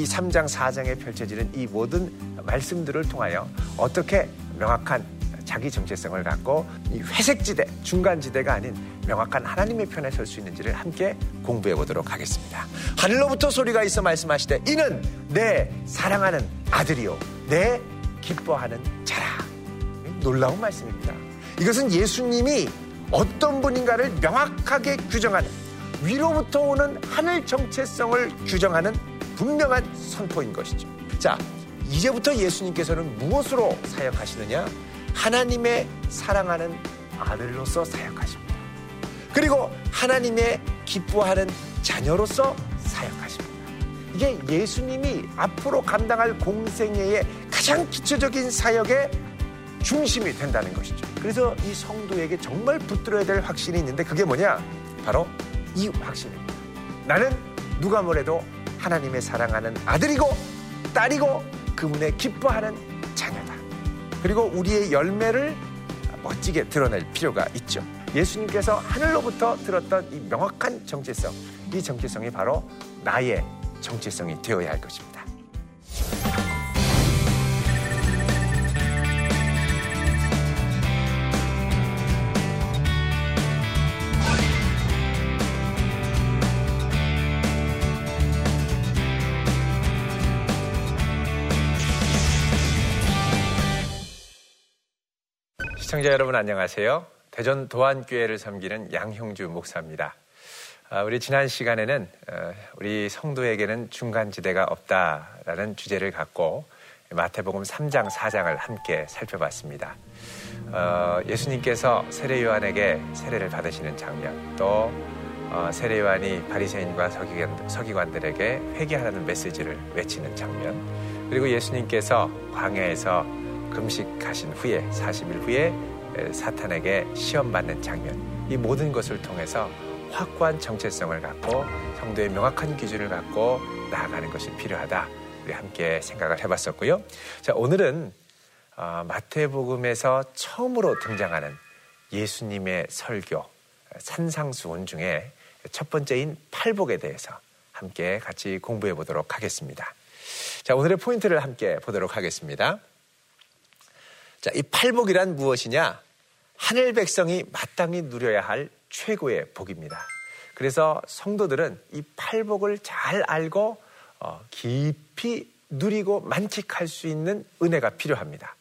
이 3장, 4장에 펼쳐지는 이 모든 말씀들을 통하여 어떻게 명확한 자기 정체성을 갖고 이 회색지대, 중간지대가 아닌 명확한 하나님의 편에 설 수 있는지를 함께 공부해 보도록 하겠습니다. 하늘로부터 소리가 있어 말씀하시되 이는 내 사랑하는 아들이요. 내 기뻐하는 자라. 놀라운 말씀입니다. 이것은 예수님이 어떤 분인가를 명확하게 규정하는 위로부터 오는 하늘 정체성을 규정하는 분명한 선포인 것이죠. 자, 이제부터 예수님께서는 무엇으로 사역하시느냐? 하나님의 사랑하는 아들로서 사역하십니다. 그리고 하나님의 기뻐하는 자녀로서 사역하십니다. 이게 예수님이 앞으로 감당할 공생애의 가장 기초적인 사역의 중심이 된다는 것이죠. 그래서 이 성도에게 정말 붙들어야 될 확신이 있는데 그게 뭐냐? 바로 이 확신입니다. 나는 누가 뭐래도 하나님의 사랑하는 아들이고 딸이고 그분의 기뻐하는 자녀다. 그리고 우리의 열매를 멋지게 드러낼 필요가 있죠. 예수님께서 하늘로부터 들었던 이 명확한 정체성, 이 정체성이 바로 나의 정체성이 되어야 할 것입니다. 시청자 여러분 안녕하세요. 대전 도안교회를 섬기는 양형주 목사입니다. 아, 우리 지난 시간에는 어, 우리 성도에게는 중간지대가 없다라는 주제를 갖고 마태복음 3장, 4장을 함께 살펴봤습니다. 어, 예수님께서 세례 요한에게 세례를 받으시는 장면, 또 어, 세례 요한이 바리새인과 서기관, 들에게 회개하라는 메시지를 외치는 장면, 그리고 예수님께서 광야에서 금식하신 후에 40일 후에 사탄에게 시험받는 장면 이 모든 것을 통해서 확고한 정체성을 갖고 성도의 명확한 기준을 갖고 나아가는 것이 필요하다. 우리 함께 생각을 해봤었고요. 자 오늘은 어, 마태복음에서 처음으로 등장하는 예수님의 설교 산상수훈 중에 첫 번째인 팔복에 대해서 함께 같이 공부해 보도록 하겠습니다. 자 오늘의 포인트를 함께 보도록 하겠습니다. 자, 이 팔복이란 무엇이냐? 하늘 백성이 마땅히 누려야 할 최고의 복입니다. 그래서 성도들은 이 팔복을 잘 알고 어, 깊이 누리고 만끽할 수 있는 은혜가 필요합니다.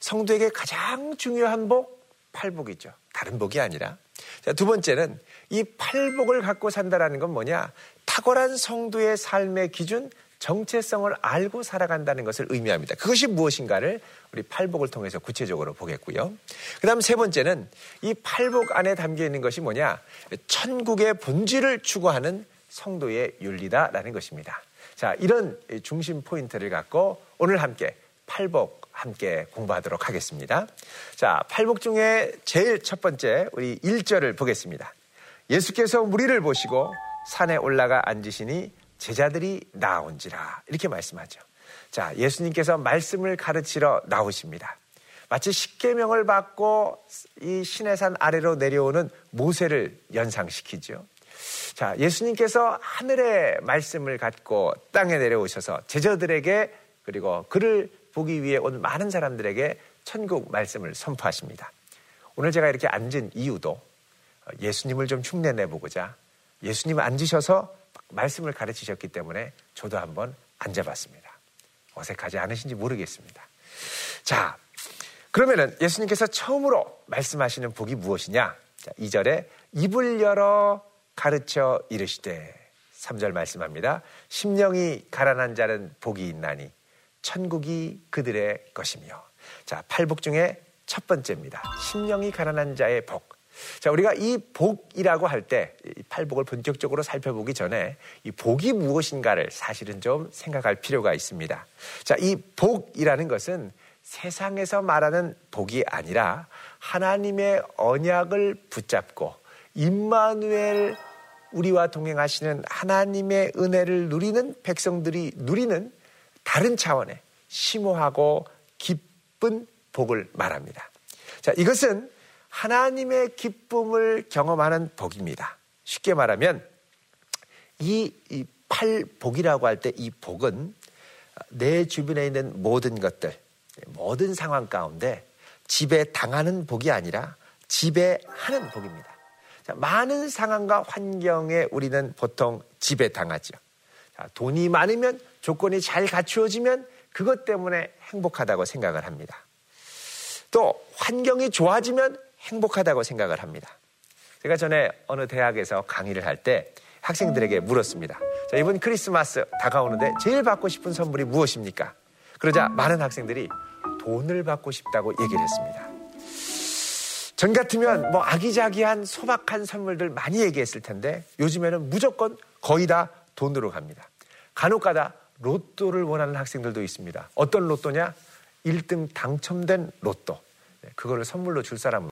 성도에게 가장 중요한 복, 팔복이죠. 다른 복이 아니라. 자, 두 번째는 이 팔복을 갖고 산다라는 건 뭐냐? 탁월한 성도의 삶의 기준, 정체성을 알고 살아간다는 것을 의미합니다. 그것이 무엇인가를 우리 팔복을 통해서 구체적으로 보겠고요. 그 다음 세 번째는 이 팔복 안에 담겨 있는 것이 뭐냐? 천국의 본질을 추구하는 성도의 윤리다라는 것입니다. 자, 이런 중심 포인트를 갖고 오늘 함께 팔복 함께 공부하도록 하겠습니다. 자, 팔복 중에 제일 첫 번째 우리 1절을 보겠습니다. 예수께서 무리를 보시고 산에 올라가 앉으시니 제자들이 나온지라 이렇게 말씀하죠. 자, 예수님께서 말씀을 가르치러 나오십니다. 마치 십계명을 받고 이 신해산 아래로 내려오는 모세를 연상시키죠. 자, 예수님께서 하늘의 말씀을 갖고 땅에 내려오셔서 제자들에게 그리고 그를 보기 위해 온 많은 사람들에게 천국 말씀을 선포하십니다. 오늘 제가 이렇게 앉은 이유도 예수님을 좀 흉내내 보고자 예수님 앉으셔서 말씀을 가르치셨기 때문에 저도 한번 앉아봤습니다. 어색하지 않으신지 모르겠습니다. 자, 그러면은 예수님께서 처음으로 말씀하시는 복이 무엇이냐? 자, 2절에 입을 열어 가르쳐 이르시되 3절 말씀합니다. 심령이 가난한 자는 복이 있나니 천국이 그들의 것이며 자, 팔복 중에 첫 번째입니다. 심령이 가난한 자의 복. 자, 우리가 이 복이라고 할 때, 이 팔복을 본격적으로 살펴보기 전에 이 복이 무엇인가를 사실은 좀 생각할 필요가 있습니다. 자, 이 복이라는 것은 세상에서 말하는 복이 아니라 하나님의 언약을 붙잡고 임마누엘 우리와 동행하시는 하나님의 은혜를 누리는 백성들이 누리는 다른 차원의 심오하고 기쁜 복을 말합니다. 자, 이것은 하나님의 기쁨을 경험하는 복입니다. 쉽게 말하면 이, 이 팔복이라고 할 때 이 복은 내 주변에 있는 모든 것들, 모든 상황 가운데 지배 당하는 복이 아니라 지배하는 복입니다. 자, 많은 상황과 환경에 우리는 보통 지배당하죠. 자, 돈이 많으면 조건이 잘 갖추어지면 그것 때문에 행복하다고 생각을 합니다. 또 환경이 좋아지면 행복하다고 생각을 합니다. 제가 전에 어느 대학에서 강의를 할 때 학생들에게 물었습니다. 자, 이번 크리스마스 다가오는데 제일 받고 싶은 선물이 무엇입니까? 그러자 많은 학생들이 돈을 받고 싶다고 얘기를 했습니다. 전 같으면 뭐 아기자기한 소박한 선물들 많이 얘기했을 텐데 요즘에는 무조건 거의 다 돈으로 갑니다. 간혹 가다 로또를 원하는 학생들도 있습니다. 어떤 로또냐? 1등 당첨된 로또. 네, 그거를 선물로 줄 사람은